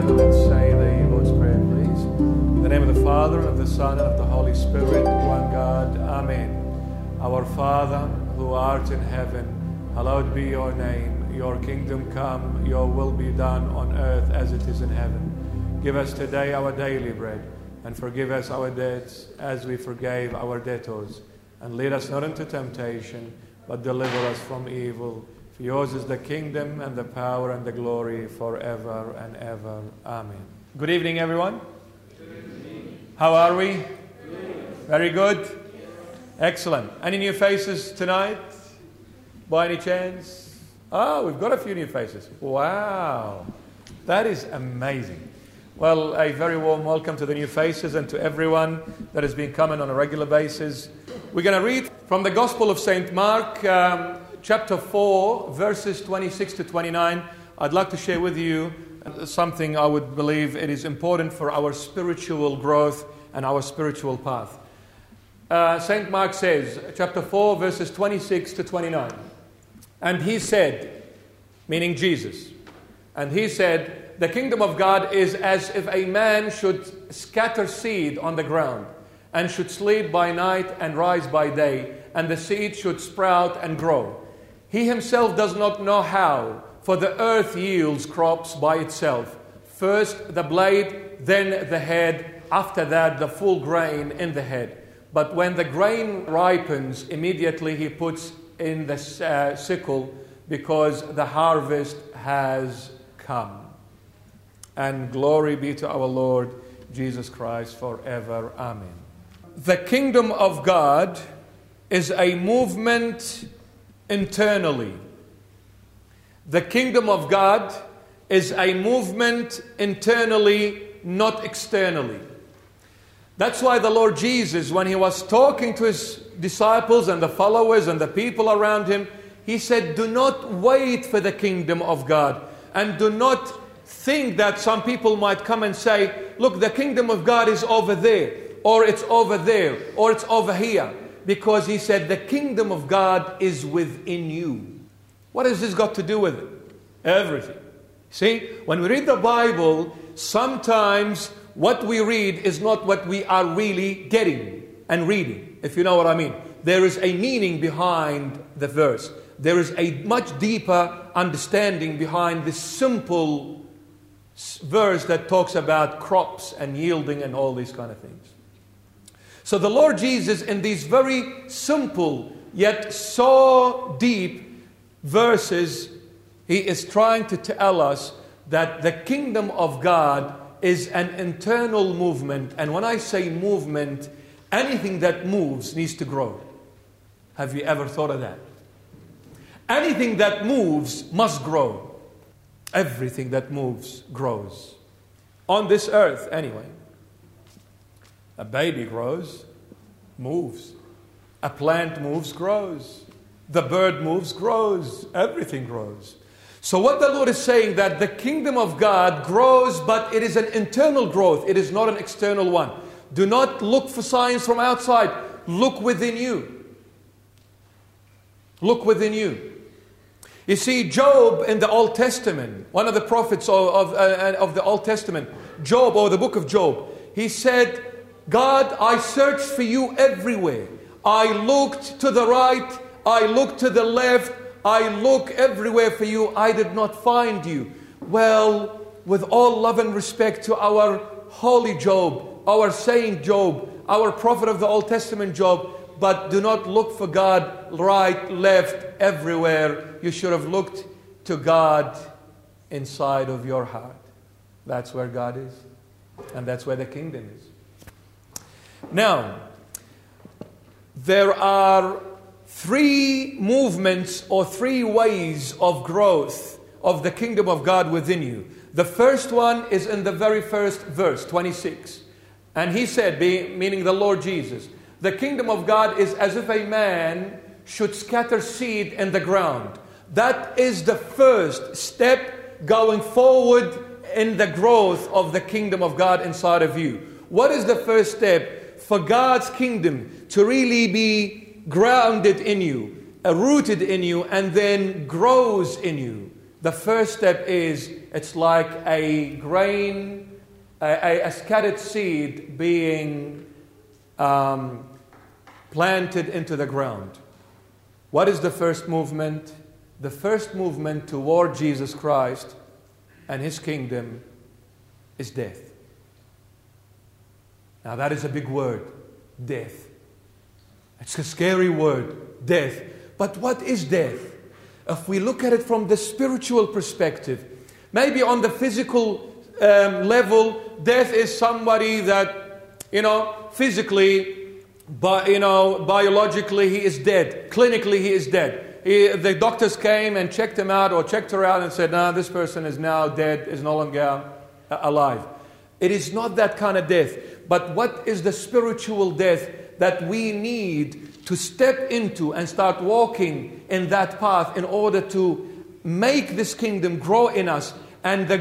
together, let's say the Lord's Prayer, please. In the name of the Father, and of the Son, and of the Holy Spirit, one God. Amen. Our Father, who art in heaven, hallowed be your name. Your kingdom come, your will be done on earth as it is in heaven. Give us today our daily bread, and forgive us our debts as we forgave our debtors. And lead us not into temptation, but deliver us from evil. For yours is the kingdom, and the power, and the glory forever and ever. Amen. Good evening, everyone. How are we? Very good? Excellent. Any new faces tonight? By any chance? Oh, we've got a few new faces. Wow. That is amazing. Well, a very warm welcome to the new faces and to everyone that has been coming on a regular basis. We're going to read from the Gospel of St. Mark, um, chapter 4, verses 26 to 29. I'd like to share with you something I would believe it is important for our spiritual growth and our spiritual path. Uh, St. Mark says, chapter 4, verses 26 to 29. And he said, meaning Jesus, and he said, The kingdom of God is as if a man should scatter seed on the ground, and should sleep by night and rise by day, and the seed should sprout and grow. He himself does not know how for the earth yields crops by itself. First the blade, then the head, after that the full grain in the head. But when the grain ripens, immediately he puts in the uh, sickle because the harvest has come. And glory be to our Lord Jesus Christ forever. Amen. The kingdom of God is a movement internally the kingdom of God is a movement internally, not externally. That's why the Lord Jesus, when he was talking to his disciples and the followers and the people around him, he said, Do not wait for the kingdom of God. And do not think that some people might come and say, Look, the kingdom of God is over there, or it's over there, or it's over here. Because he said, The kingdom of God is within you. What has this got to do with it? Everything. See, when we read the Bible, sometimes what we read is not what we are really getting and reading, if you know what I mean. There is a meaning behind the verse, there is a much deeper understanding behind this simple verse that talks about crops and yielding and all these kind of things. So the Lord Jesus, in these very simple yet so deep verses, he is trying to tell us that the kingdom of God is an internal movement. And when I say movement, anything that moves needs to grow. Have you ever thought of that? Anything that moves must grow. Everything that moves grows. On this earth, anyway. A baby grows, moves. A plant moves, grows. The bird moves, grows, everything grows. So, what the Lord is saying that the kingdom of God grows, but it is an internal growth, it is not an external one. Do not look for signs from outside, look within you. Look within you. You see, Job in the Old Testament, one of the prophets of, of, uh, of the Old Testament, Job or the book of Job, he said, God, I searched for you everywhere. I looked to the right I looked to the left, I look everywhere for you, I did not find you. Well, with all love and respect to our holy Job, our saint Job, our prophet of the Old Testament Job, but do not look for God right, left, everywhere. You should have looked to God inside of your heart. That's where God is, and that's where the kingdom is. Now, there are three movements or three ways of growth of the kingdom of God within you. The first one is in the very first verse, 26. And he said, meaning the Lord Jesus, the kingdom of God is as if a man should scatter seed in the ground. That is the first step going forward in the growth of the kingdom of God inside of you. What is the first step for God's kingdom to really be grounded in you, uh, rooted in you, and then grows in you. The first step is it's like a grain a, a scattered seed being um, planted into the ground. What is the first movement? The first movement toward Jesus Christ and his kingdom is death. Now, that is a big word death. It's a scary word, death. But what is death? If we look at it from the spiritual perspective, maybe on the physical um, level, death is somebody that, you know, physically, but, you know, biologically, he is dead. Clinically, he is dead. He, the doctors came and checked him out or checked her out and said, no, this person is now dead, is no longer alive. It is not that kind of death. But what is the spiritual death that we need to step into and start walking in that path in order to make this kingdom grow in us? And the,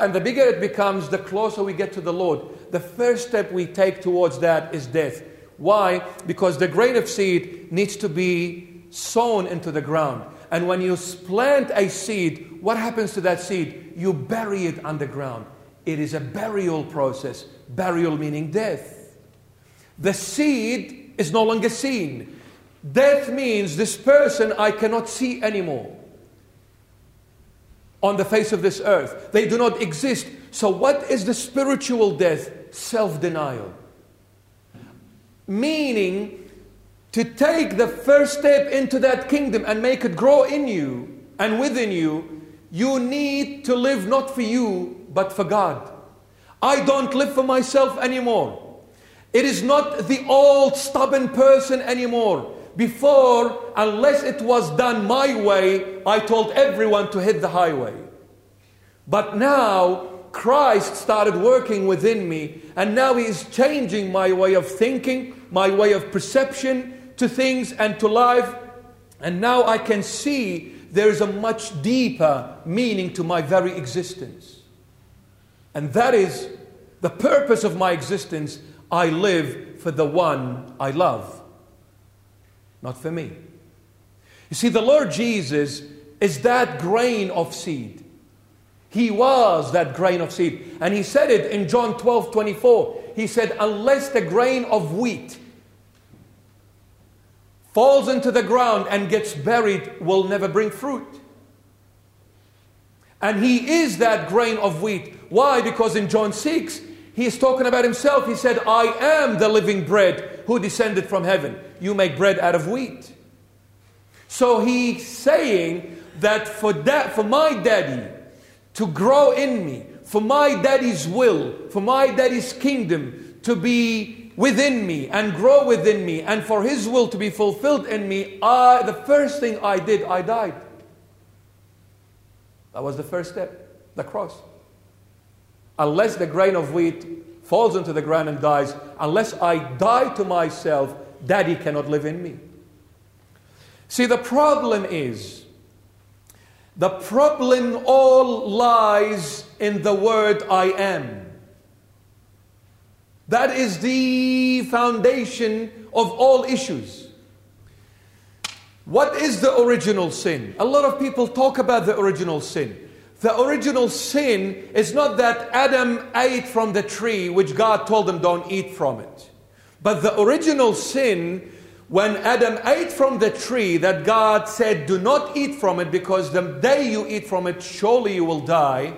and the bigger it becomes, the closer we get to the Lord. The first step we take towards that is death. Why? Because the grain of seed needs to be sown into the ground. And when you plant a seed, what happens to that seed? You bury it underground. It is a burial process. Burial meaning death. The seed is no longer seen. Death means this person I cannot see anymore on the face of this earth. They do not exist. So, what is the spiritual death? Self denial. Meaning to take the first step into that kingdom and make it grow in you and within you, you need to live not for you, but for God. I don't live for myself anymore. It is not the old stubborn person anymore. Before, unless it was done my way, I told everyone to hit the highway. But now, Christ started working within me, and now He is changing my way of thinking, my way of perception to things and to life. And now I can see there is a much deeper meaning to my very existence. And that is the purpose of my existence. I live for the one I love, not for me. You see, the Lord Jesus is that grain of seed. He was that grain of seed. And he said it in John 12 24. He said, Unless the grain of wheat falls into the ground and gets buried, will never bring fruit. And he is that grain of wheat. Why? Because in John 6, he is talking about himself. He said, I am the living bread who descended from heaven. You make bread out of wheat. So he's saying that for, that, for my daddy to grow in me, for my daddy's will, for my daddy's kingdom to be within me and grow within me, and for his will to be fulfilled in me, I, the first thing I did, I died. That was the first step, the cross unless the grain of wheat falls into the ground and dies, unless I die to myself, daddy cannot live in me. See, the problem is, the problem all lies in the word I am. That is the foundation of all issues. What is the original sin? A lot of people talk about the original sin. The original sin is not that Adam ate from the tree which God told him don't eat from it. But the original sin, when Adam ate from the tree that God said, do not eat from it because the day you eat from it, surely you will die.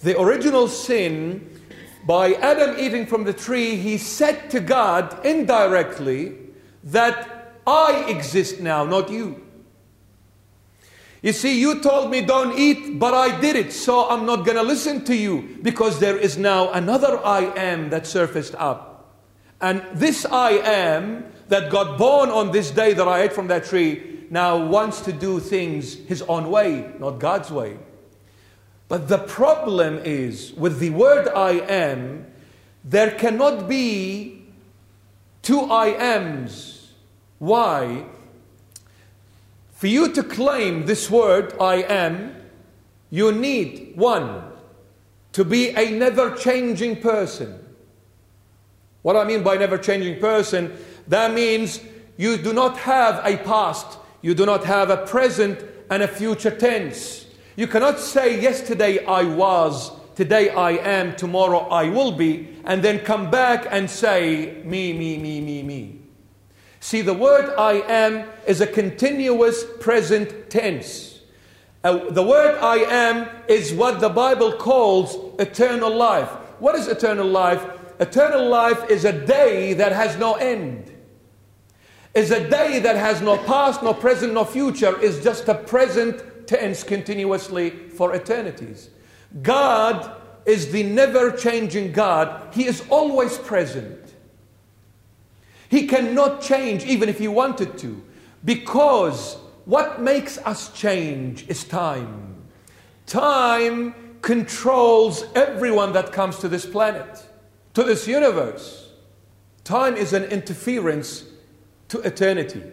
The original sin, by Adam eating from the tree, he said to God indirectly that I exist now, not you. You see, you told me don't eat, but I did it, so I'm not going to listen to you because there is now another I am that surfaced up. And this I am that got born on this day that I ate from that tree now wants to do things his own way, not God's way. But the problem is with the word I am, there cannot be two I ams. Why? For you to claim this word, I am, you need one, to be a never changing person. What I mean by never changing person, that means you do not have a past, you do not have a present and a future tense. You cannot say, Yesterday I was, today I am, tomorrow I will be, and then come back and say, me, me, me, me, me. See, the word I am is a continuous present tense. Uh, the word I am is what the Bible calls eternal life. What is eternal life? Eternal life is a day that has no end. Is a day that has no past, no present, no future. Is just a present tense continuously for eternities. God is the never changing God. He is always present. He cannot change even if he wanted to, because what makes us change is time. Time controls everyone that comes to this planet, to this universe. Time is an interference to eternity.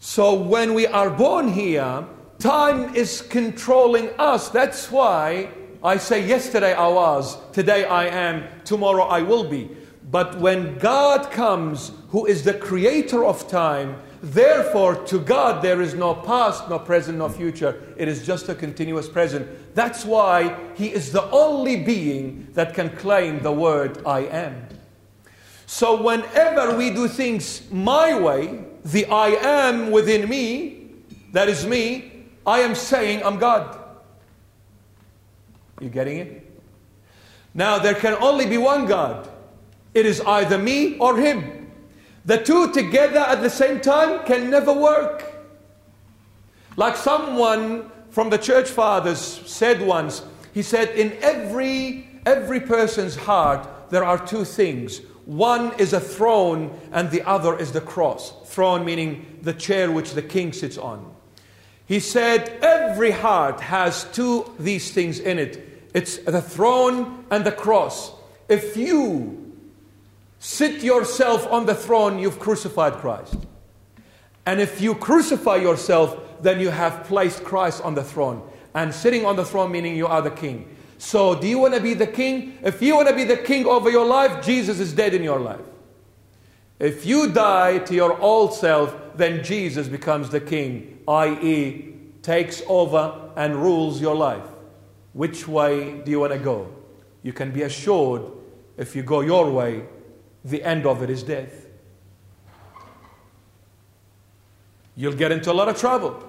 So when we are born here, time is controlling us. That's why I say, yesterday I was, today I am, tomorrow I will be. But when God comes, who is the creator of time, therefore to God there is no past, no present, no future. It is just a continuous present. That's why He is the only being that can claim the word I am. So whenever we do things my way, the I am within me, that is me, I am saying I'm God. You getting it? Now there can only be one God. It is either me or him. The two together at the same time can never work. Like someone from the church fathers said once, he said, In every, every person's heart, there are two things. One is a throne, and the other is the cross. Throne meaning the chair which the king sits on. He said, Every heart has two these things in it it's the throne and the cross. If you sit yourself on the throne, you've crucified Christ. And if you crucify yourself, then you have placed Christ on the throne. And sitting on the throne, meaning you are the king. So, do you want to be the king? If you want to be the king over your life, Jesus is dead in your life. If you die to your old self, then Jesus becomes the king, i.e., takes over and rules your life. Which way do you want to go? You can be assured if you go your way, the end of it is death. You'll get into a lot of trouble.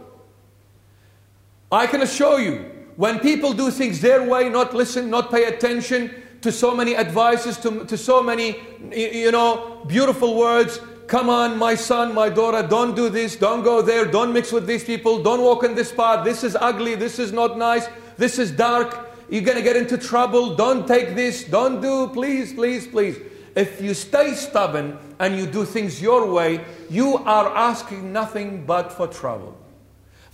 I can assure you, when people do things their way, not listen, not pay attention to so many advices, to, to so many, you know, beautiful words. Come on, my son, my daughter, don't do this, don't go there, don't mix with these people, don't walk in this path. This is ugly, this is not nice, this is dark. You're to get into trouble. Don't take this, don't do, please, please, please. If you stay stubborn and you do things your way, you are asking nothing but for trouble.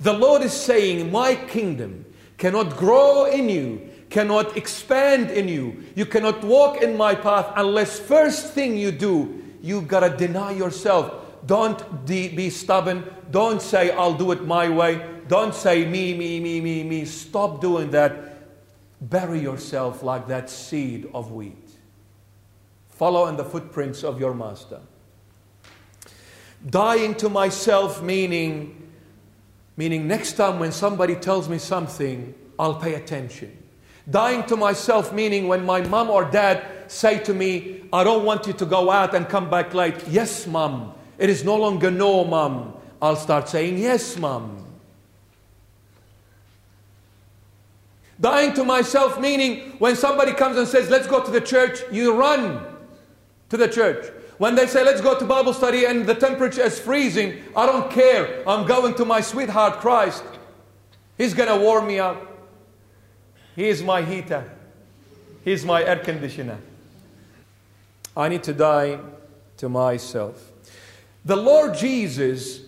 The Lord is saying, My kingdom cannot grow in you, cannot expand in you. You cannot walk in my path unless first thing you do, you gotta deny yourself. Don't de- be stubborn. Don't say, I'll do it my way. Don't say, me, me, me, me, me. Stop doing that. Bury yourself like that seed of wheat. Follow in the footprints of your master. Dying to myself meaning meaning next time when somebody tells me something, I'll pay attention. Dying to myself meaning when my mom or dad say to me, I don't want you to go out and come back late. Yes, mom. It is no longer no, mom. I'll start saying, Yes, mom. Dying to myself meaning when somebody comes and says, Let's go to the church, you run to the church. When they say, let's go to Bible study and the temperature is freezing, I don't care. I'm going to my sweetheart Christ. He's going to warm me up. He is my heater, He's my air conditioner. I need to die to myself. The Lord Jesus,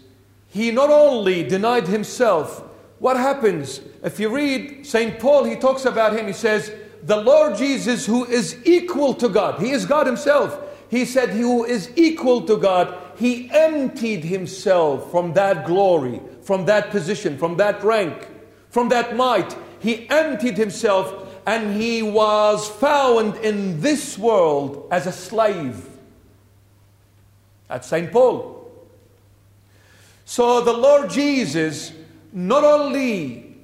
He not only denied Himself, what happens? If you read St. Paul, he talks about Him, he says, the Lord Jesus, who is equal to God, He is God Himself. He said, He who is equal to God, He emptied Himself from that glory, from that position, from that rank, from that might. He emptied Himself and He was found in this world as a slave. That's St. Paul. So the Lord Jesus not only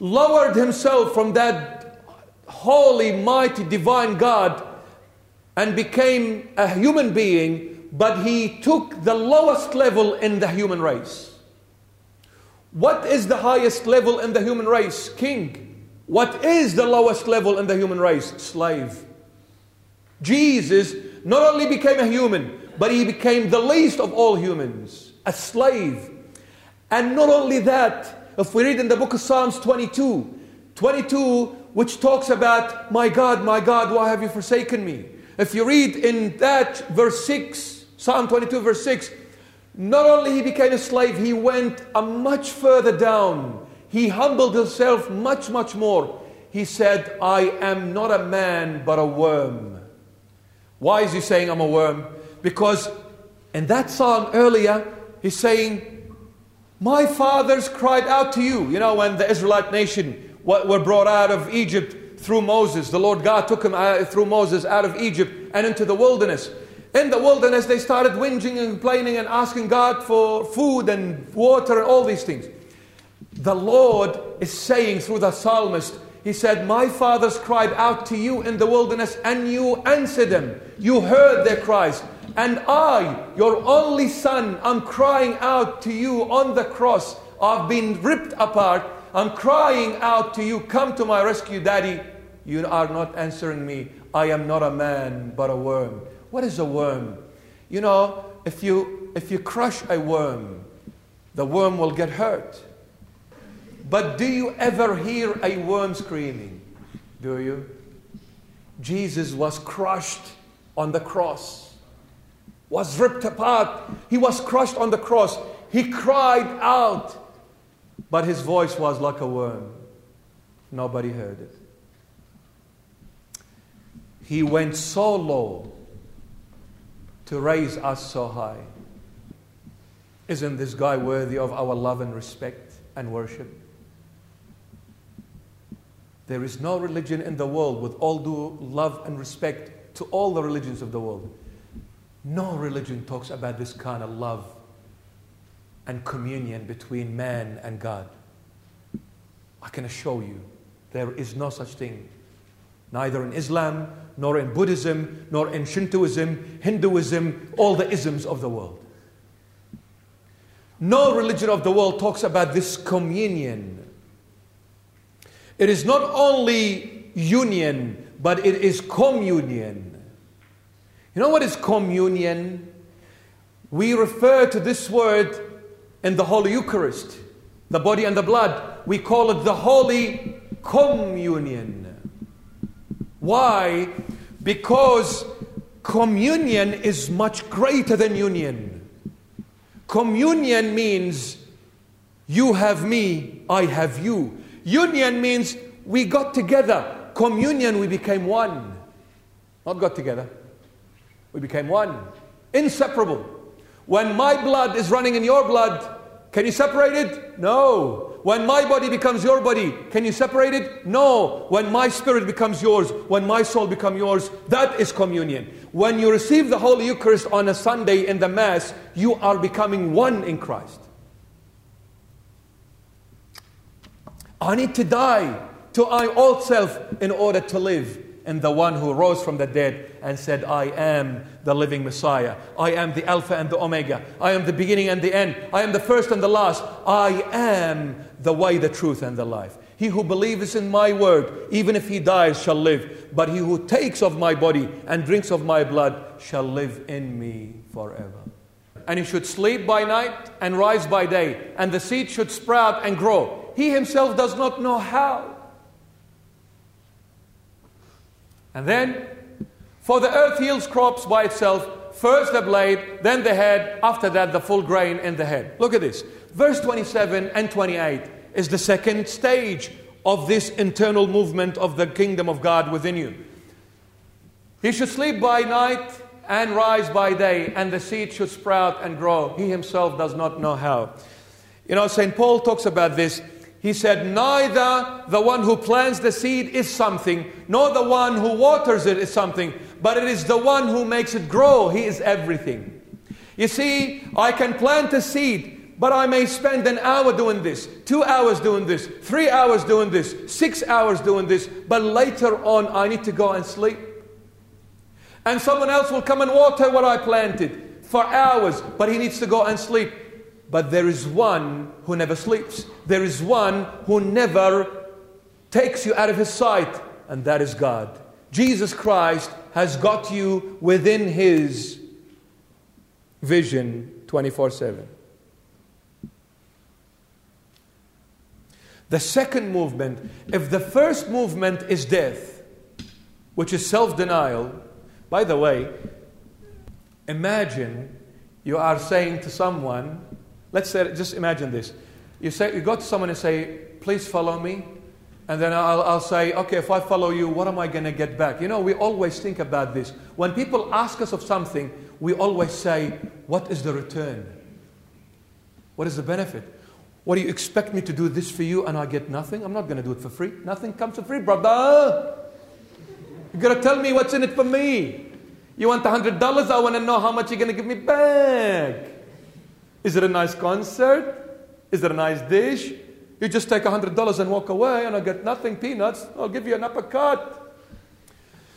lowered Himself from that holy, mighty, divine God and became a human being, but he took the lowest level in the human race. What is the highest level in the human race? King. What is the lowest level in the human race? Slave. Jesus not only became a human, but he became the least of all humans, a slave. And not only that, if we read in the book of Psalms 22, 22, which talks about, My God, my God, why have you forsaken me? If you read in that verse 6, Psalm 22, verse 6, not only he became a slave, he went a much further down. He humbled himself much, much more. He said, I am not a man, but a worm. Why is he saying I'm a worm? Because in that psalm earlier, he's saying, My fathers cried out to you. You know, when the Israelite nation were brought out of Egypt through Moses, the Lord God took him out, through Moses out of Egypt and into the wilderness. In the wilderness, they started whinging and complaining and asking God for food and water and all these things. The Lord is saying through the psalmist, He said, My fathers cried out to you in the wilderness, and you answered them. You heard their cries. And I, your only son, I'm crying out to you on the cross. I've been ripped apart. I'm crying out to you, Come to my rescue, Daddy. You are not answering me. I am not a man, but a worm. What is a worm? You know, if you, if you crush a worm, the worm will get hurt. But do you ever hear a worm screaming? Do you? Jesus was crushed on the cross, was ripped apart. He was crushed on the cross. He cried out, but his voice was like a worm. Nobody heard it. He went so low to raise us so high. Isn't this guy worthy of our love and respect and worship? There is no religion in the world, with all due love and respect to all the religions of the world. No religion talks about this kind of love and communion between man and God. I can assure you, there is no such thing neither in Islam, nor in Buddhism, nor in Shintoism, Hinduism, all the isms of the world. No religion of the world talks about this communion. It is not only union, but it is communion. You know what is communion? We refer to this word in the Holy Eucharist, the body and the blood. We call it the Holy Communion. Why? Because communion is much greater than union. Communion means you have me, I have you. Union means we got together. Communion, we became one. Not got together. We became one. Inseparable. When my blood is running in your blood, can you separate it? No. When my body becomes your body, can you separate it? No. When my spirit becomes yours, when my soul becomes yours, that is communion. When you receive the Holy Eucharist on a Sunday in the Mass, you are becoming one in Christ. I need to die to my old self in order to live in the one who rose from the dead and said, I am the living Messiah. I am the Alpha and the Omega. I am the beginning and the end. I am the first and the last. I am the way, the truth, and the life. He who believes in my word, even if he dies, shall live. But he who takes of my body and drinks of my blood shall live in me forever. And he should sleep by night and rise by day, and the seed should sprout and grow. He himself does not know how. And then, for the earth yields crops by itself, first the blade, then the head, after that the full grain in the head. Look at this. Verse 27 and 28 is the second stage of this internal movement of the kingdom of God within you. He should sleep by night and rise by day, and the seed should sprout and grow. He himself does not know how. You know, St. Paul talks about this he said, Neither the one who plants the seed is something, nor the one who waters it is something, but it is the one who makes it grow. He is everything. You see, I can plant a seed, but I may spend an hour doing this, two hours doing this, three hours doing this, six hours doing this, but later on I need to go and sleep. And someone else will come and water what I planted for hours, but he needs to go and sleep. But there is one who never sleeps. There is one who never takes you out of his sight, and that is God. Jesus Christ has got you within his vision 24 7. The second movement, if the first movement is death, which is self denial, by the way, imagine you are saying to someone, let's say, just imagine this. You, say, you go to someone and say, please follow me. And then I'll, I'll say, okay, if I follow you, what am I going to get back? You know, we always think about this. When people ask us of something, we always say, what is the return? What is the benefit? What do you expect me to do this for you and I get nothing? I'm not going to do it for free. Nothing comes for free, brother. You got to tell me what's in it for me. You want $100? I want to know how much you're going to give me back. Is it a nice concert? Is it a nice dish? You just take $100 and walk away and I get nothing, peanuts. I'll give you an uppercut.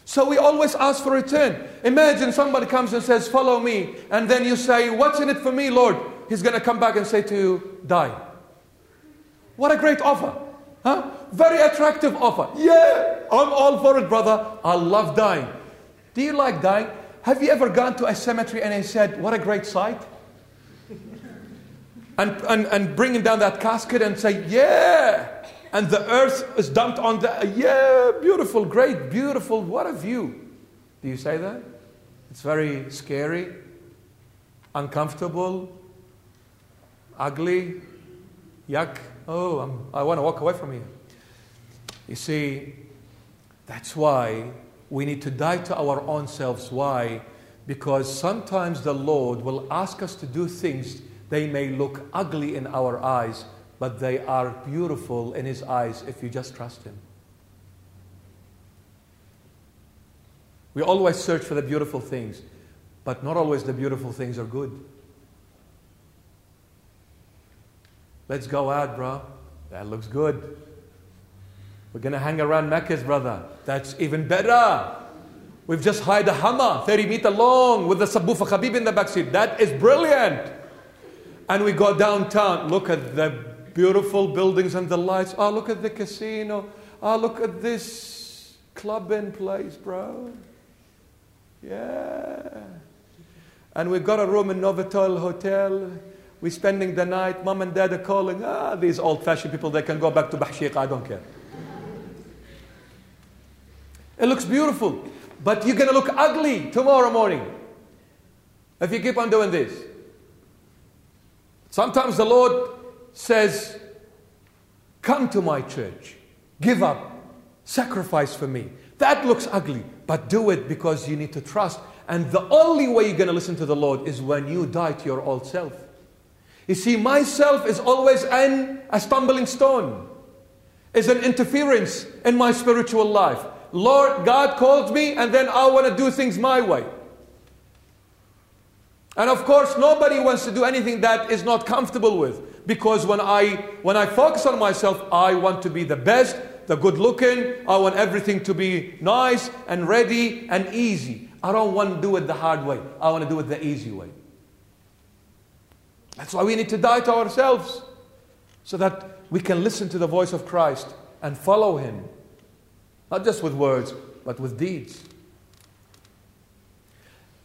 So we always ask for return. Imagine somebody comes and says, Follow me. And then you say, What's in it for me, Lord? He's going to come back and say to you, Die. What a great offer. Huh? Very attractive offer. Yeah, I'm all for it, brother. I love dying. Do you like dying? Have you ever gone to a cemetery and they said, What a great sight? And, and, and bringing down that casket and say, Yeah. And the earth is dumped on the, yeah, beautiful, great, beautiful, what a view. Do you say that? It's very scary, uncomfortable, ugly, yuck. Oh, I'm, I want to walk away from here. You see, that's why we need to die to our own selves. Why? Because sometimes the Lord will ask us to do things, they may look ugly in our eyes, but they are beautiful in His eyes if you just trust Him. We always search for the beautiful things, but not always the beautiful things are good. Let's go out, bro. That looks good. We're going to hang around Macca's, brother. That's even better. We've just hired a Hummer, 30 meter long, with the subwoofer Khabib in the backseat. That is brilliant. And we go downtown. Look at the beautiful buildings and the lights. Oh, look at the casino. Oh, look at this clubbing place, bro. Yeah. And we got a room in Novotel Hotel. We're spending the night. Mom and dad are calling. Ah, these old fashioned people, they can go back to Bahshiq. I don't care. It looks beautiful. But you're going to look ugly tomorrow morning if you keep on doing this. Sometimes the Lord says, Come to my church, give up, sacrifice for me. That looks ugly, but do it because you need to trust. And the only way you're going to listen to the Lord is when you die to your old self. You see, myself is always an, a stumbling stone, is an interference in my spiritual life. Lord, God called me, and then I want to do things my way. And of course, nobody wants to do anything that is not comfortable with. Because when I when I focus on myself, I want to be the best, the good looking, I want everything to be nice and ready and easy. I don't want to do it the hard way. I want to do it the easy way. That's why we need to die to ourselves so that we can listen to the voice of Christ and follow him. Not just with words, but with deeds.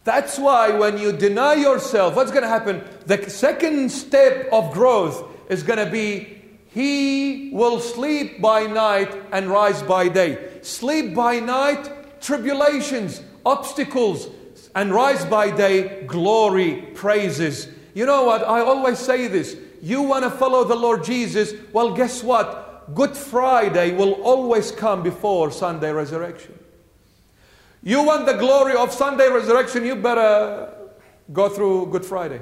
That's why when you deny yourself, what's going to happen? The second step of growth is going to be he will sleep by night and rise by day. Sleep by night, tribulations, obstacles, and rise by day, glory, praises. You know what? I always say this. You want to follow the Lord Jesus? Well, guess what? Good Friday will always come before Sunday resurrection. You want the glory of Sunday resurrection, you better go through Good Friday.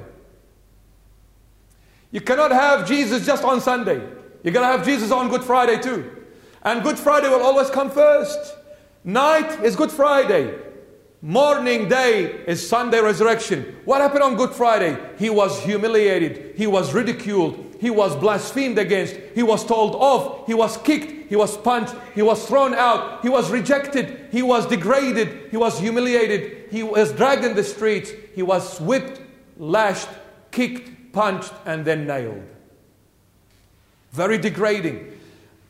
You cannot have Jesus just on Sunday. You're going to have Jesus on Good Friday too. And Good Friday will always come first. Night is Good Friday. Morning day is Sunday resurrection. What happened on Good Friday? He was humiliated. He was ridiculed. He was blasphemed against. He was told off. He was kicked. He was punched. He was thrown out. He was rejected. He was degraded. He was humiliated. He was dragged in the streets. He was whipped, lashed, kicked, punched, and then nailed. Very degrading.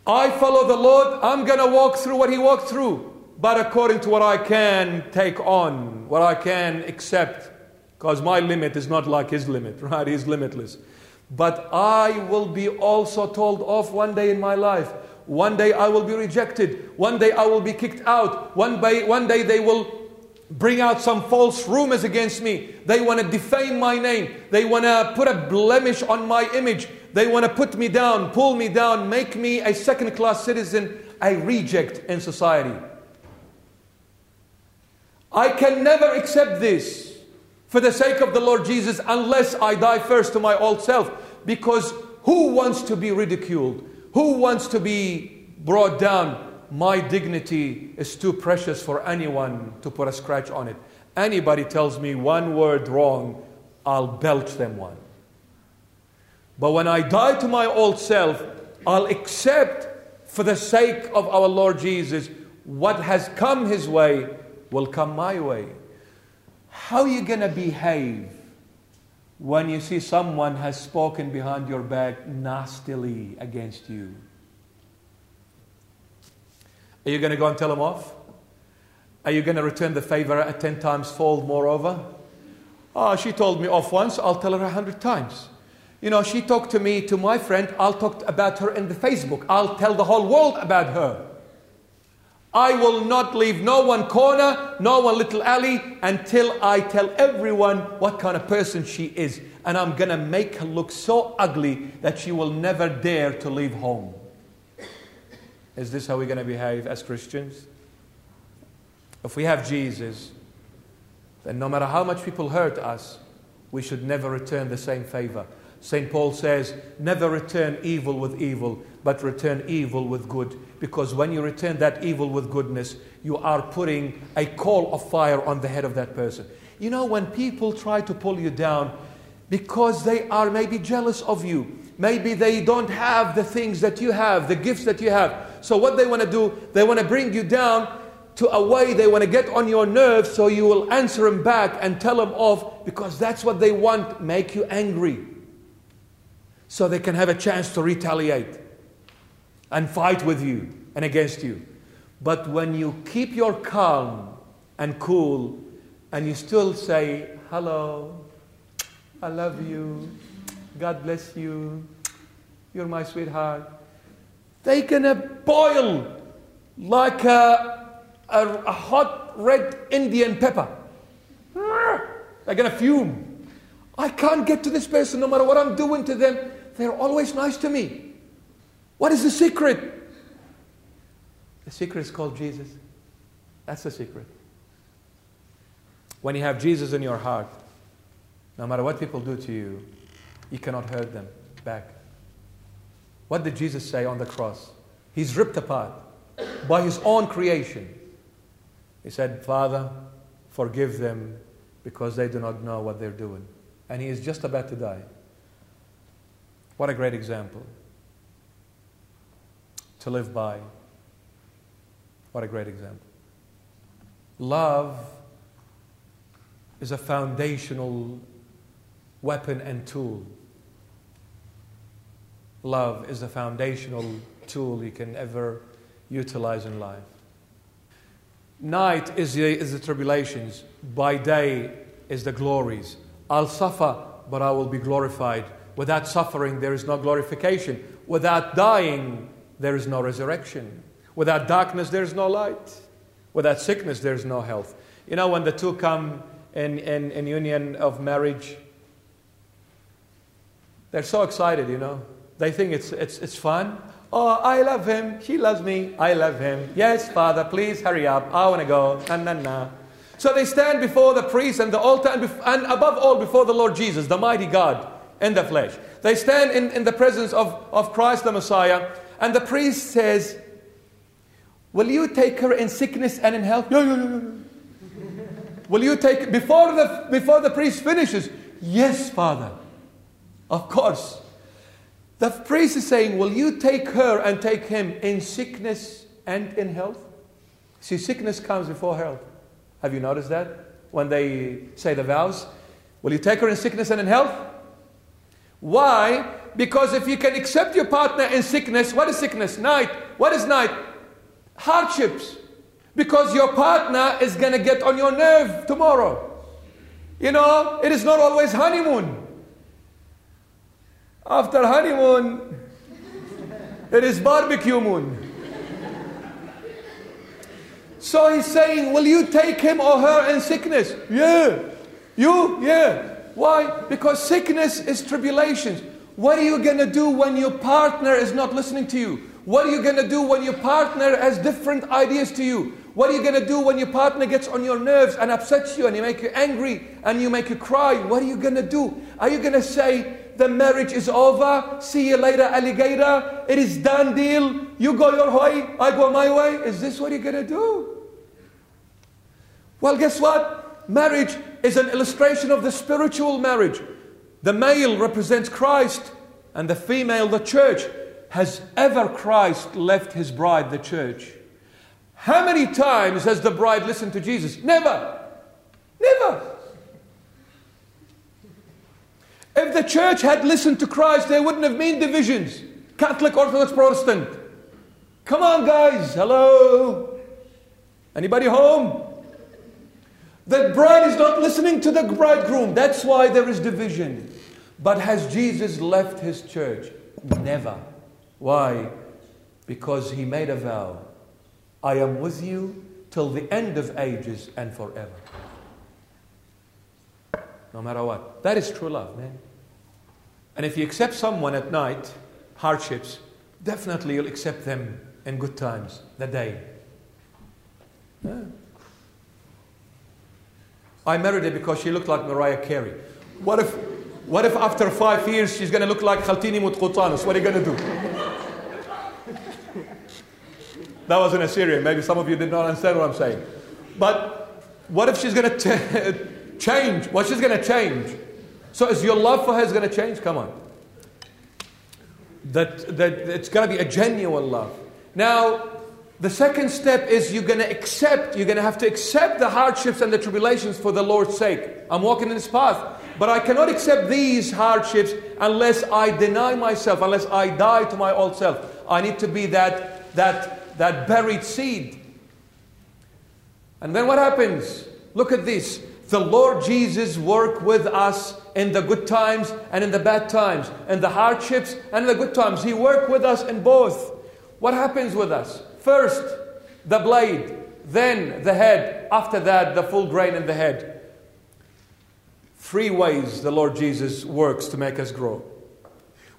I follow the Lord. I'm to walk through what He walked through but according to what I can take on, what I can accept, because my limit is not like his limit, right? He's limitless. But I will be also told off one day in my life. One day I will be rejected. One day I will be kicked out. One day, one day they will bring out some false rumors against me. They want to defame my name. They want to put a blemish on my image. They want to put me down, pull me down, make me a second class citizen, a reject in society. I can never accept this for the sake of the Lord Jesus unless I die first to my old self. Because who wants to be ridiculed? Who wants to be brought down? My dignity is too precious for anyone to put a scratch on it. Anybody tells me one word wrong, I'll belch them one. But when I die to my old self, I'll accept for the sake of our Lord Jesus what has come his way will come my way. How are you going to behave when you see someone has spoken behind your back nastily against you? Are you going to go and tell them off? Are you going to return the favor at 10 times fold, moreover? Oh, she told me off once, I'll tell her a hundred times. You know, she talked to me, to my friend, I'll talk about her in the Facebook. I'll tell the whole world about her. I will not leave no one corner, no one little alley until I tell everyone what kind of person she is. And I'm going to make her look so ugly that she will never dare to leave home. Is this how we're going to behave as Christians? If we have Jesus, then no matter how much people hurt us, we should never return the same favor. St. Paul says, never return evil with evil, but return evil with good. Because when you return that evil with goodness, you are putting a coal of fire on the head of that person. You know, when people try to pull you down because they are maybe jealous of you, maybe they don't have the things that you have, the gifts that you have. So, what they want to do, they want to bring you down to a way they want to get on your nerves so you will answer them back and tell them off because that's what they want, make you angry so they can have a chance to retaliate and fight with you and against you. But when you keep your calm and cool and you still say, Hello, I love you, God bless you, you're my sweetheart, they're gonna boil like a, a, a hot red Indian pepper. They're gonna fume. I can't get to this person no matter what I'm doing to them. They're always nice to me. What is the secret? The secret is called Jesus. That's the secret. When you have Jesus in your heart, no matter what people do to you, you cannot hurt them back. What did Jesus say on the cross? He's ripped apart by his own creation. He said, Father, forgive them because they do not know what they're doing. And he is just about to die. What a great example to live by. What a great example. Love is a foundational weapon and tool. Love is a foundational tool you can ever utilize in life. Night is the, is the tribulations, by day is the glories. I'll suffer, but I will be glorified. Without suffering, there is no glorification. Without dying, there is no resurrection. Without darkness, there is no light. Without sickness, there is no health. You know, when the two come in, in, in union of marriage, they're so excited, you know. They think it's, it's, it's fun. Oh, I love him. She loves me. I love him. Yes, Father, please hurry up. I want to go. Na, na, na. So they stand before the priest and the altar and, and above all before the Lord Jesus, the mighty God in the flesh. They stand in, in the presence of, of Christ the Messiah, and the priest says, Will you take her in sickness and in health? No, no, no, no. Will you take before the before the priest finishes? Yes, Father. Of course. The priest is saying, Will you take her and take him in sickness and in health? See, sickness comes before health. Have you noticed that? When they say the vows, Will you take her in sickness and in health? Why? Because if you can accept your partner in sickness, what is sickness? Night. What is night? Hardships. Because your partner is going to get on your nerve tomorrow. You know, it is not always honeymoon. After honeymoon, it is barbecue moon. So he's saying, Will you take him or her in sickness? Yeah. You? Yeah. Why? Because sickness is tribulations. What are you going to do when your partner is not listening to you? What are you going to do when your partner has different ideas to you? What are you going to do when your partner gets on your nerves and upsets you and you make you angry and you make you cry? What are you going to do? Are you going to say, the marriage is over, see you later, alligator, it is done deal, you go your way, I go my way? Is this what you're going to do? Well, guess what? Marriage is an illustration of the spiritual marriage. The male represents Christ and the female, the church. Has ever Christ left his bride, the church? How many times has the bride listened to Jesus? Never. Never. If the church had listened to Christ, there wouldn't have been divisions Catholic, Orthodox, Protestant. Come on, guys. Hello. Anybody home? The bride is not listening to the bridegroom. That's why there is division. But has Jesus left his church? Never. Why? Because he made a vow I am with you till the end of ages and forever. No matter what. That is true love, man. And if you accept someone at night, hardships, definitely you'll accept them in good times, the day. Yeah. I married her because she looked like Mariah Carey. What if, what if after five years she's going to look like Khaltini Mutqutanus? What are you going to do? That was in Assyria. Maybe some of you did not understand what I'm saying. But what if she's going to change? What she's going to change? So is your love for her is going to change? Come on. That, that it's going to be a genuine love. Now, the second step is you're going to accept, you're going to have to accept the hardships and the tribulations for the Lord's sake. I'm walking in this path. But I cannot accept these hardships unless I deny myself, unless I die to my old self. I need to be that, that that buried seed. And then what happens? Look at this. The Lord Jesus worked with us in the good times and in the bad times, in the hardships and in the good times. He worked with us in both. What happens with us? First, the blade, then the head, after that, the full grain in the head. Three ways the Lord Jesus works to make us grow.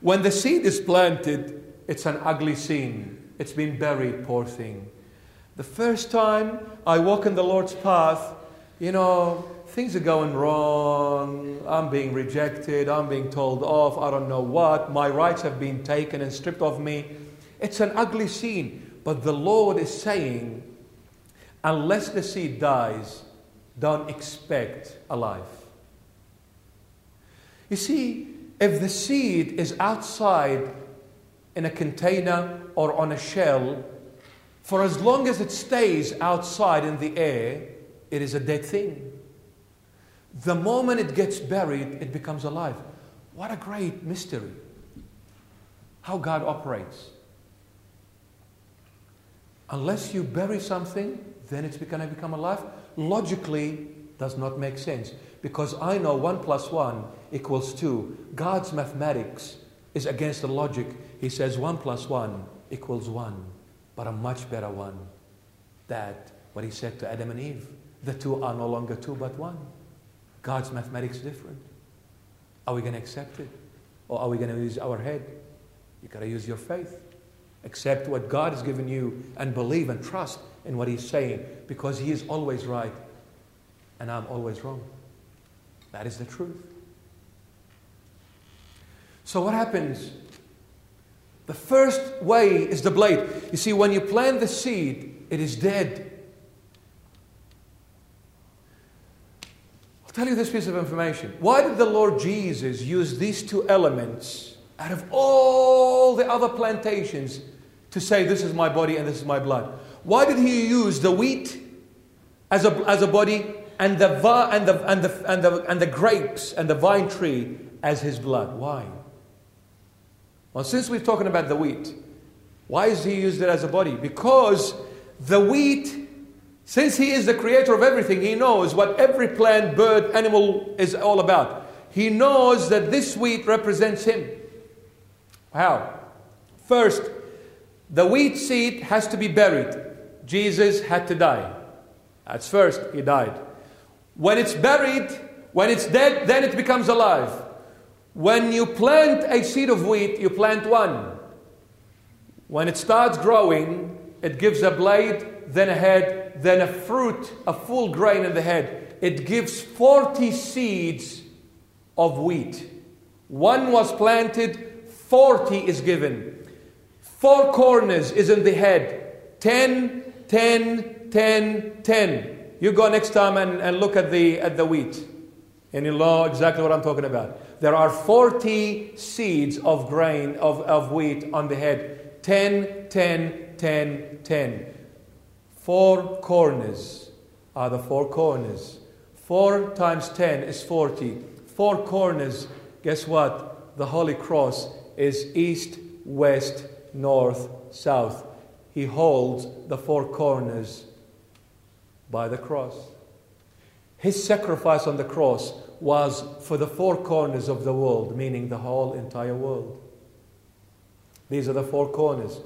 When the seed is planted, it's an ugly scene. It's been buried, poor thing. The first time I walk in the Lord's path, you know, things are going wrong. I'm being rejected. I'm being told off. I don't know what. My rights have been taken and stripped of me. It's an ugly scene. But the Lord is saying, unless the seed dies, don't expect a life. You see, if the seed is outside in a container or on a shell, for as long as it stays outside in the air, it is a dead thing. The moment it gets buried, it becomes alive. What a great mystery. How God operates. Unless you bury something, then it's going to become alive. Logically, does not make sense. Because I know 1 plus 1 equals 2. God's mathematics is against the logic. He says 1 plus 1 equals 1, but a much better one. That, what he said to Adam and Eve, the two are no longer two but one. God's mathematics is different. Are we going to accept it? Or are we going to use our head? You got to use your faith. Accept what God has given you and believe and trust in what He's saying because He is always right and I'm always wrong. That is the truth. So, what happens the first way is the blade. You see, when you plant the seed, it is dead. I'll tell you this piece of information. Why did the Lord Jesus use these two elements out of all the other plantations to say, This is my body and this is my blood? Why did he use the wheat as a, as a body and the, and, the, and, the, and, the, and the grapes and the vine tree as his blood? Why? Well, since we're talking about the wheat, why has he used it as a body? Because the wheat, since he is the creator of everything, he knows what every plant, bird, animal is all about. He knows that this wheat represents him. How? First, the wheat seed has to be buried. Jesus had to die. That's first, he died. When it's buried, when it's dead, then it becomes alive. When you plant a seed of wheat, you plant one. When it starts growing, it gives a blade, then a head, then a fruit, a full grain in the head. It gives 40 seeds of wheat. One was planted, 40 is given. Four corners is in the head. 10, 10, 10, 10. You go next time and, and look at the, at the wheat, and you'll know exactly what I'm talking about. There are 40 seeds of grain, of, of wheat on the head. 10, 10, 10, 10. Four corners are the four corners. 4 times 10 is 40. Four corners, guess what? The Holy Cross is east, west, north, south. He holds the four corners by the cross. His sacrifice on the cross was for the four corners of the world, meaning the whole entire world. These are the four corners.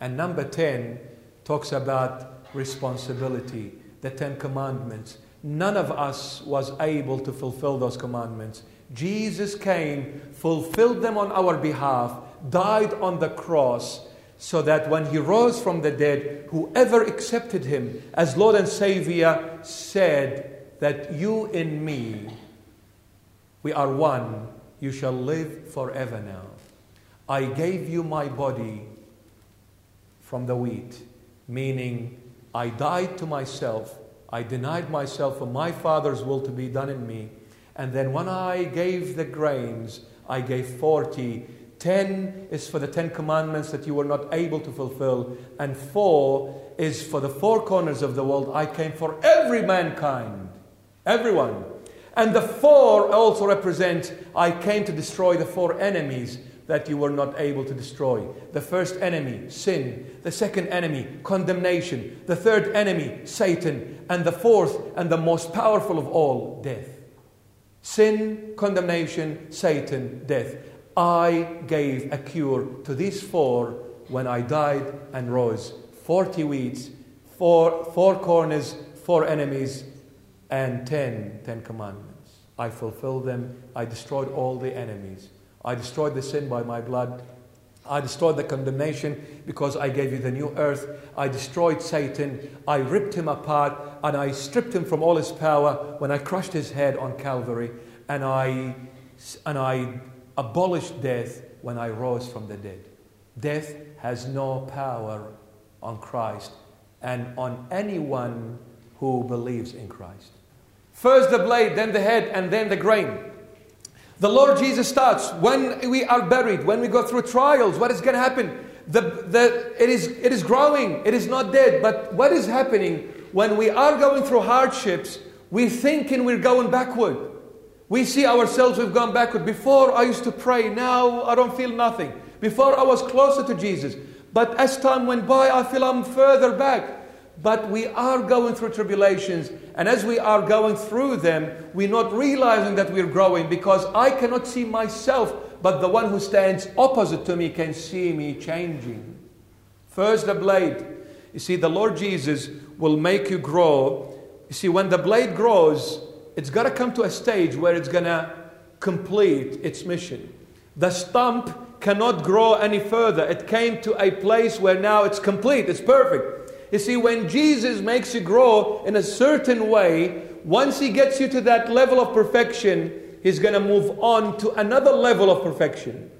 And number 10 talks about responsibility, the Ten Commandments. None of us was able to fulfill those commandments. Jesus came, fulfilled them on our behalf, died on the cross, so that when he rose from the dead, whoever accepted him as Lord and Savior said that you in me, we are one, you shall live forever now. I gave you my body from the wheat, meaning I died to myself, I denied myself for my Father's will to be done in me. And then when I gave the grains, I gave 40. 10 is for the 10 commandments that you were not able to fulfill. And 4 is for the four corners of the world. I came for every mankind, everyone. And the 4 also represent I came to destroy the four enemies that you were not able to destroy. The first enemy, sin. The second enemy, condemnation. The third enemy, Satan. And the fourth and the most powerful of all, death. Sin, condemnation, Satan, death. I gave a cure to these four when I died and rose. 40 weeds, four, four corners, four enemies, and ten, ten commandments. I fulfilled them. I destroyed all the enemies. I destroyed the sin by my blood. I destroyed the condemnation because I gave you the new earth. I destroyed Satan. I ripped him apart and I stripped him from all his power when I crushed his head on Calvary. And I, and I abolished death when I rose from the dead. Death has no power on Christ and on anyone who believes in Christ. First the blade, then the head, and then the grain. The Lord Jesus starts when we are buried, when we go through trials, what is going to happen? The, the, it, is, it is growing, it is not dead. But what is happening when we are going through hardships? We're thinking we're going backward. We see ourselves, we've gone backward. Before I used to pray, now I don't feel nothing. Before I was closer to Jesus. But as time went by, I feel I'm further back. But we are going through tribulations, and as we are going through them, we're not realizing that we're growing because I cannot see myself, but the one who stands opposite to me can see me changing. First, the blade. You see, the Lord Jesus will make you grow. You see, when the blade grows, it's got to come to a stage where it's going to complete its mission. The stump cannot grow any further. It came to a place where now it's complete, it's perfect. You see, when Jesus makes you grow in a certain way, once He gets you to that level of perfection, He's going to move on to another level of perfection.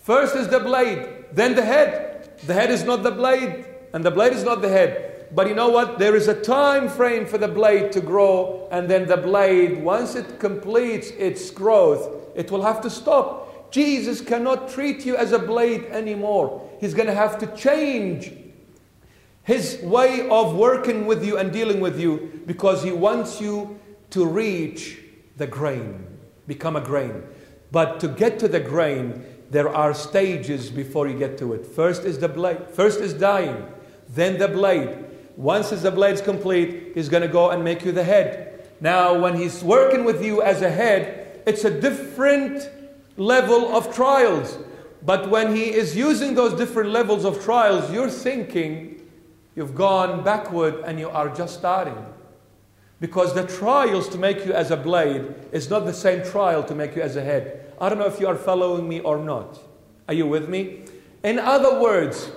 First is the blade, then the head. The head is not the blade, and the blade is not the head. But you know what? There is a time frame for the blade to grow, and then the blade, once it completes its growth, it will have to stop. Jesus cannot treat you as a blade anymore. He's going to have to change his way of working with you and dealing with you because he wants you to reach the grain, become a grain. But to get to the grain, there are stages before you get to it. First is the blade, first is dying, then the blade. Once the blade is complete, he's going to go and make you the head. Now, when he's working with you as a head, it's a different level of trials. But when he is using those different levels of trials, you're thinking, You've gone backward and you are just starting. Because the trials to make you as a blade is not the same trial to make you as a head. I don't know if you are following me or not. Are you with me? In other words,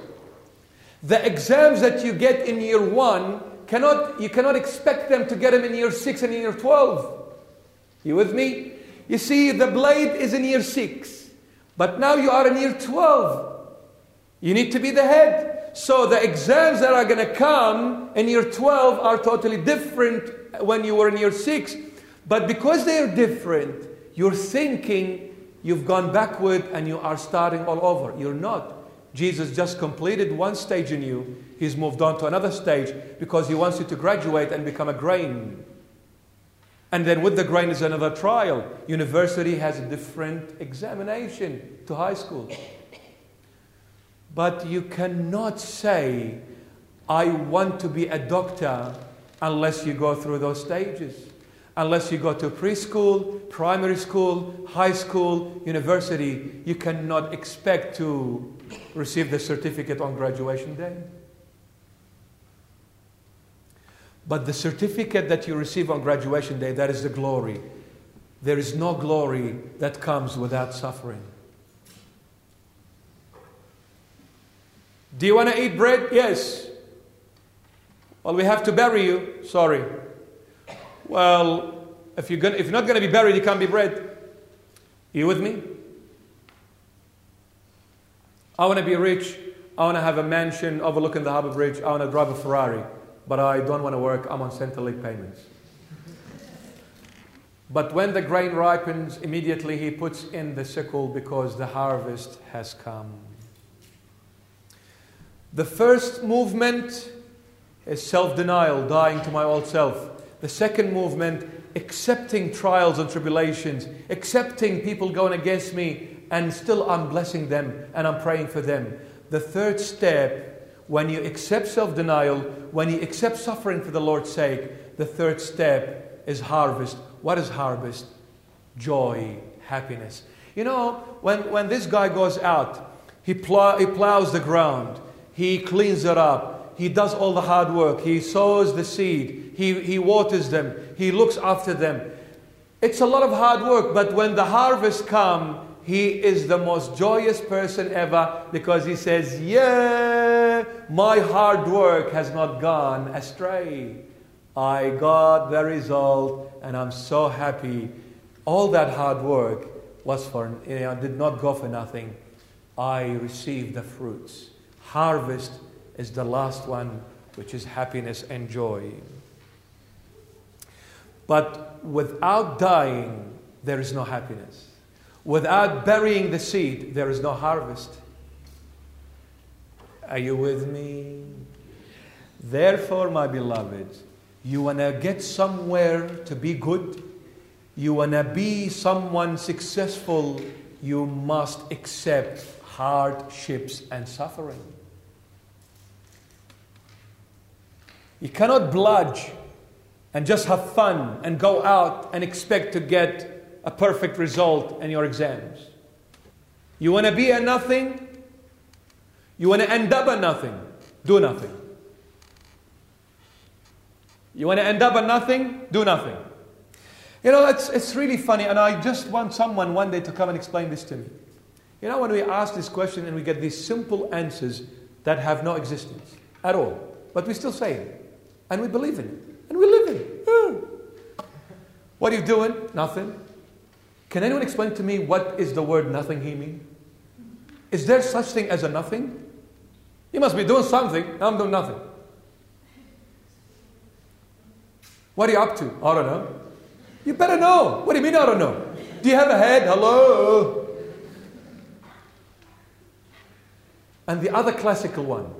the exams that you get in year one cannot you cannot expect them to get them in year six and in year twelve. You with me? You see, the blade is in year six, but now you are in year twelve. You need to be the head. So the exams that are going to come in year 12 are totally different when you were in year 6. But because they are different, you're thinking you've gone backward and you are starting all over. You're not. Jesus just completed one stage in you. He's moved on to another stage because he wants you to graduate and become a grain. And then with the grain is another trial. University has a different examination to high school. But you cannot say, I want to be a doctor unless you go through those stages. Unless you go to preschool, primary school, high school, university, you cannot expect to receive the certificate on graduation day. But the certificate that you receive on graduation day, that is the glory. There is no glory that comes without suffering. Do you want to eat bread? Yes. Well, we have to bury you. Sorry. Well, if you're, gonna, if you're not going to be buried, you can't be bread. Are you with me? I want to be rich. I want to have a mansion overlooking the harbor bridge. I want to drive a Ferrari. But I don't want to work. I'm on Centrelink payments. But when the grain ripens, immediately he puts in the sickle because the harvest has come. The first movement is self denial, dying to my old self. The second movement, accepting trials and tribulations, accepting people going against me, and still I'm blessing them and I'm praying for them. The third step, when you accept self denial, when you accept suffering for the Lord's sake, the third step is harvest. What is harvest? Joy, happiness. You know, when, when this guy goes out, he, plow, he plows the ground he cleans it up. He does all the hard work. He sows the seed. He, he waters them. He looks after them. It's a lot of hard work, but when the harvest come, he is the most joyous person ever because he says, Yeah, my hard work has not gone astray. I got the result and I'm so happy. All that hard work was for, you know, did not go for nothing. I received the fruits. Harvest is the last one, which is happiness and joy. But without dying, there is no happiness. Without burying the seed, there is no harvest. Are you with me? Therefore, my beloved, you want to get somewhere to be good, you want to be someone successful, you must accept hardships and suffering. You cannot bludge and just have fun and go out and expect to get a perfect result in your exams. You want to be a nothing? You want to end up a nothing? Do nothing. You want to end up a nothing? Do nothing. You know, it's, it's really funny, and I just want someone one day to come and explain this to me. You know, when we ask this question and we get these simple answers that have no existence at all, but we still say it. And we believe in it. And we live in it. Hmm. What are you doing? Nothing. Can anyone explain to me what is the word nothing he mean? Is there such thing as a nothing? You must be doing something. I'm doing nothing. What are you up to? I don't know. You better know. What do you mean I don't know? Do you have a head? Hello? And the other classical one.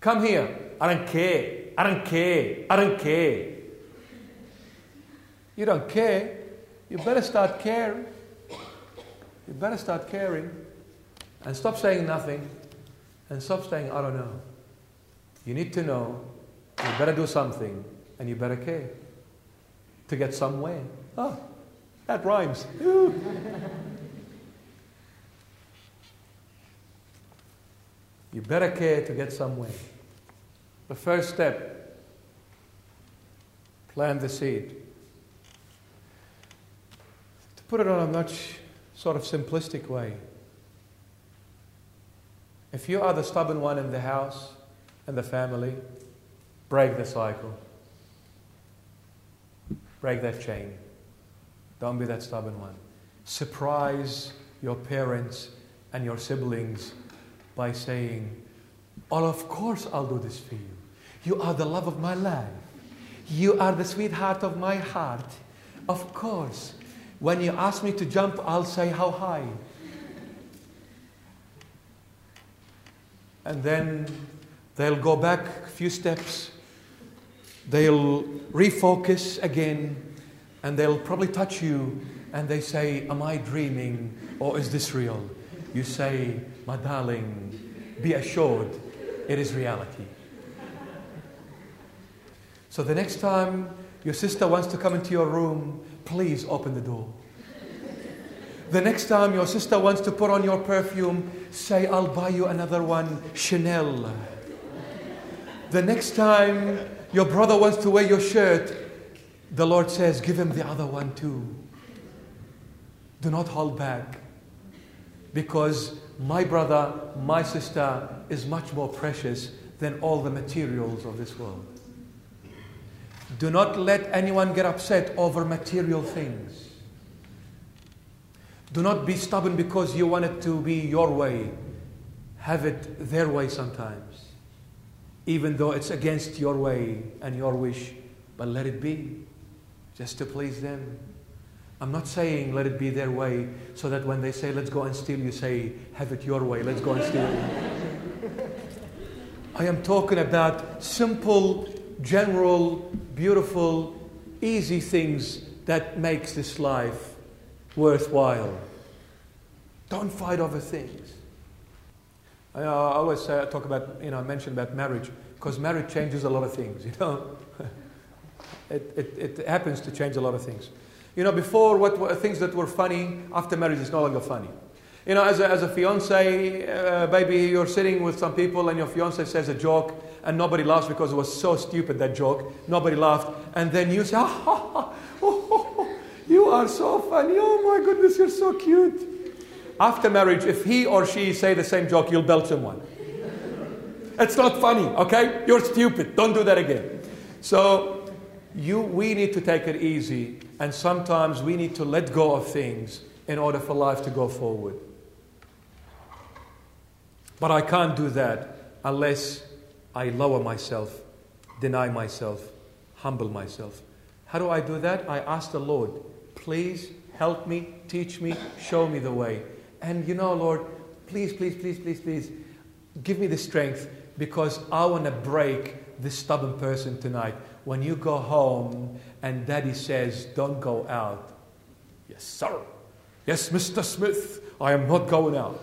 Come here. I don't care. I don't care. I don't care. You don't care. You better start caring. You better start caring. And stop saying nothing. And stop saying, I don't know. You need to know. You better do something. And you better care. To get somewhere. Oh, that rhymes. You better care to get somewhere. The first step plant the seed. Put it on a much sort of simplistic way, if you are the stubborn one in the house and the family, break the cycle. Break that chain. Don't be that stubborn one. Surprise your parents and your siblings by saying, Oh, of course I'll do this for you. You are the love of my life. You are the sweetheart of my heart. Of course. When you ask me to jump, I'll say, How high? And then they'll go back a few steps. They'll refocus again. And they'll probably touch you. And they say, Am I dreaming or is this real? You say, My darling, be assured it is reality. So the next time your sister wants to come into your room, please open the door. The next time your sister wants to put on your perfume, say, I'll buy you another one, Chanel. The next time your brother wants to wear your shirt, the Lord says, give him the other one too. Do not hold back. Because my brother, my sister is much more precious than all the materials of this world. Do not let anyone get upset over material things. Do not be stubborn because you want it to be your way. Have it their way sometimes, even though it's against your way and your wish, but let it be just to please them. I'm not saying let it be their way so that when they say, let's go and steal, you say, have it your way, let's go and steal. I am talking about simple, general, beautiful, easy things that makes this life worthwhile. Don't fight over things. I, always say, I talk about, you know, I mention about marriage because marriage changes a lot of things, you know. it, it, it happens to change a lot of things. You know, before, what things that were funny, after marriage, is no longer funny. You know, as a, as a fiance, uh, baby, you're sitting with some people and your fiance says a joke and nobody laughs because it was so stupid, that joke. Nobody laughed. And then you say, ah, ha, ha, oh, oh, oh, you are so funny. Oh my goodness, you're so cute. After marriage, if he or she say the same joke, you'll belt someone. It's not funny, okay? You're stupid. Don't do that again. So you, we need to take it easy and sometimes we need to let go of things in order for life to go forward. But I can't do that unless I lower myself, deny myself, humble myself. How do I do that? I ask the Lord, please help me, teach me, show me the way. And you know, Lord, please, please, please, please, please, give me the strength because I want to break this stubborn person tonight. When you go home and daddy says, Don't go out. Yes, sir. Yes, Mr. Smith, I am not going out.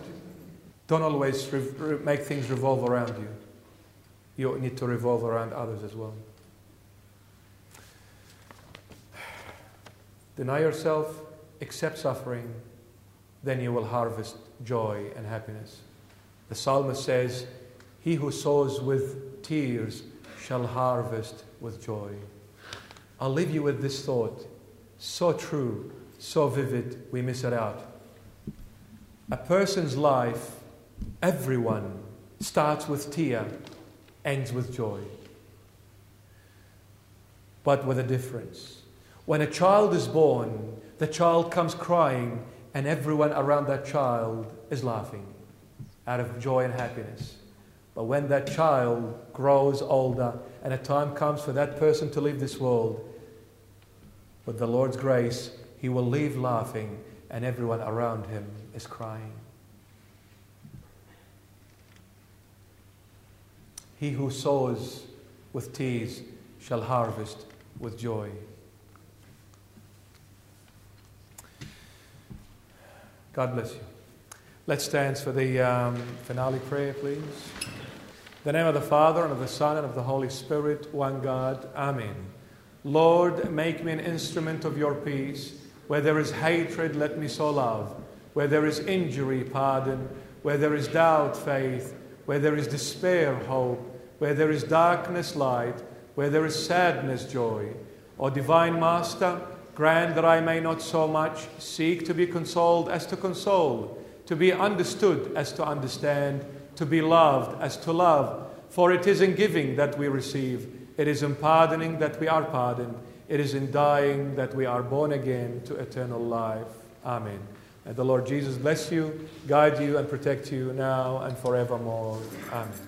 Don't always re- re- make things revolve around you. You need to revolve around others as well. Deny yourself, accept suffering, then you will harvest joy and happiness. The psalmist says, He who sows with tears shall harvest with joy. I'll leave you with this thought. So true, so vivid, we miss it out. A person's life, everyone, starts with tear, ends with joy. But with a difference. When a child is born, the child comes crying, and everyone around that child is laughing out of joy and happiness. But when that child grows older, and a time comes for that person to leave this world, with the Lord's grace, he will leave laughing, and everyone around him is crying. He who sows with tears shall harvest with joy. God bless you. Let's stand for the um, finale prayer, please. In the name of the Father, and of the Son, and of the Holy Spirit, one God. Amen. Lord, make me an instrument of your peace. Where there is hatred, let me sow love. Where there is injury, pardon. Where there is doubt, faith. Where there is despair, hope. Where there is darkness, light. Where there is sadness, joy. O divine Master, grant that I may not so much seek to be consoled as to console, to be understood as to understand, to be loved as to love. For it is in giving that we receive, it is in pardoning that we are pardoned, it is in dying that we are born again to eternal life. Amen. And the Lord Jesus bless you, guide you, and protect you now and forevermore. Amen.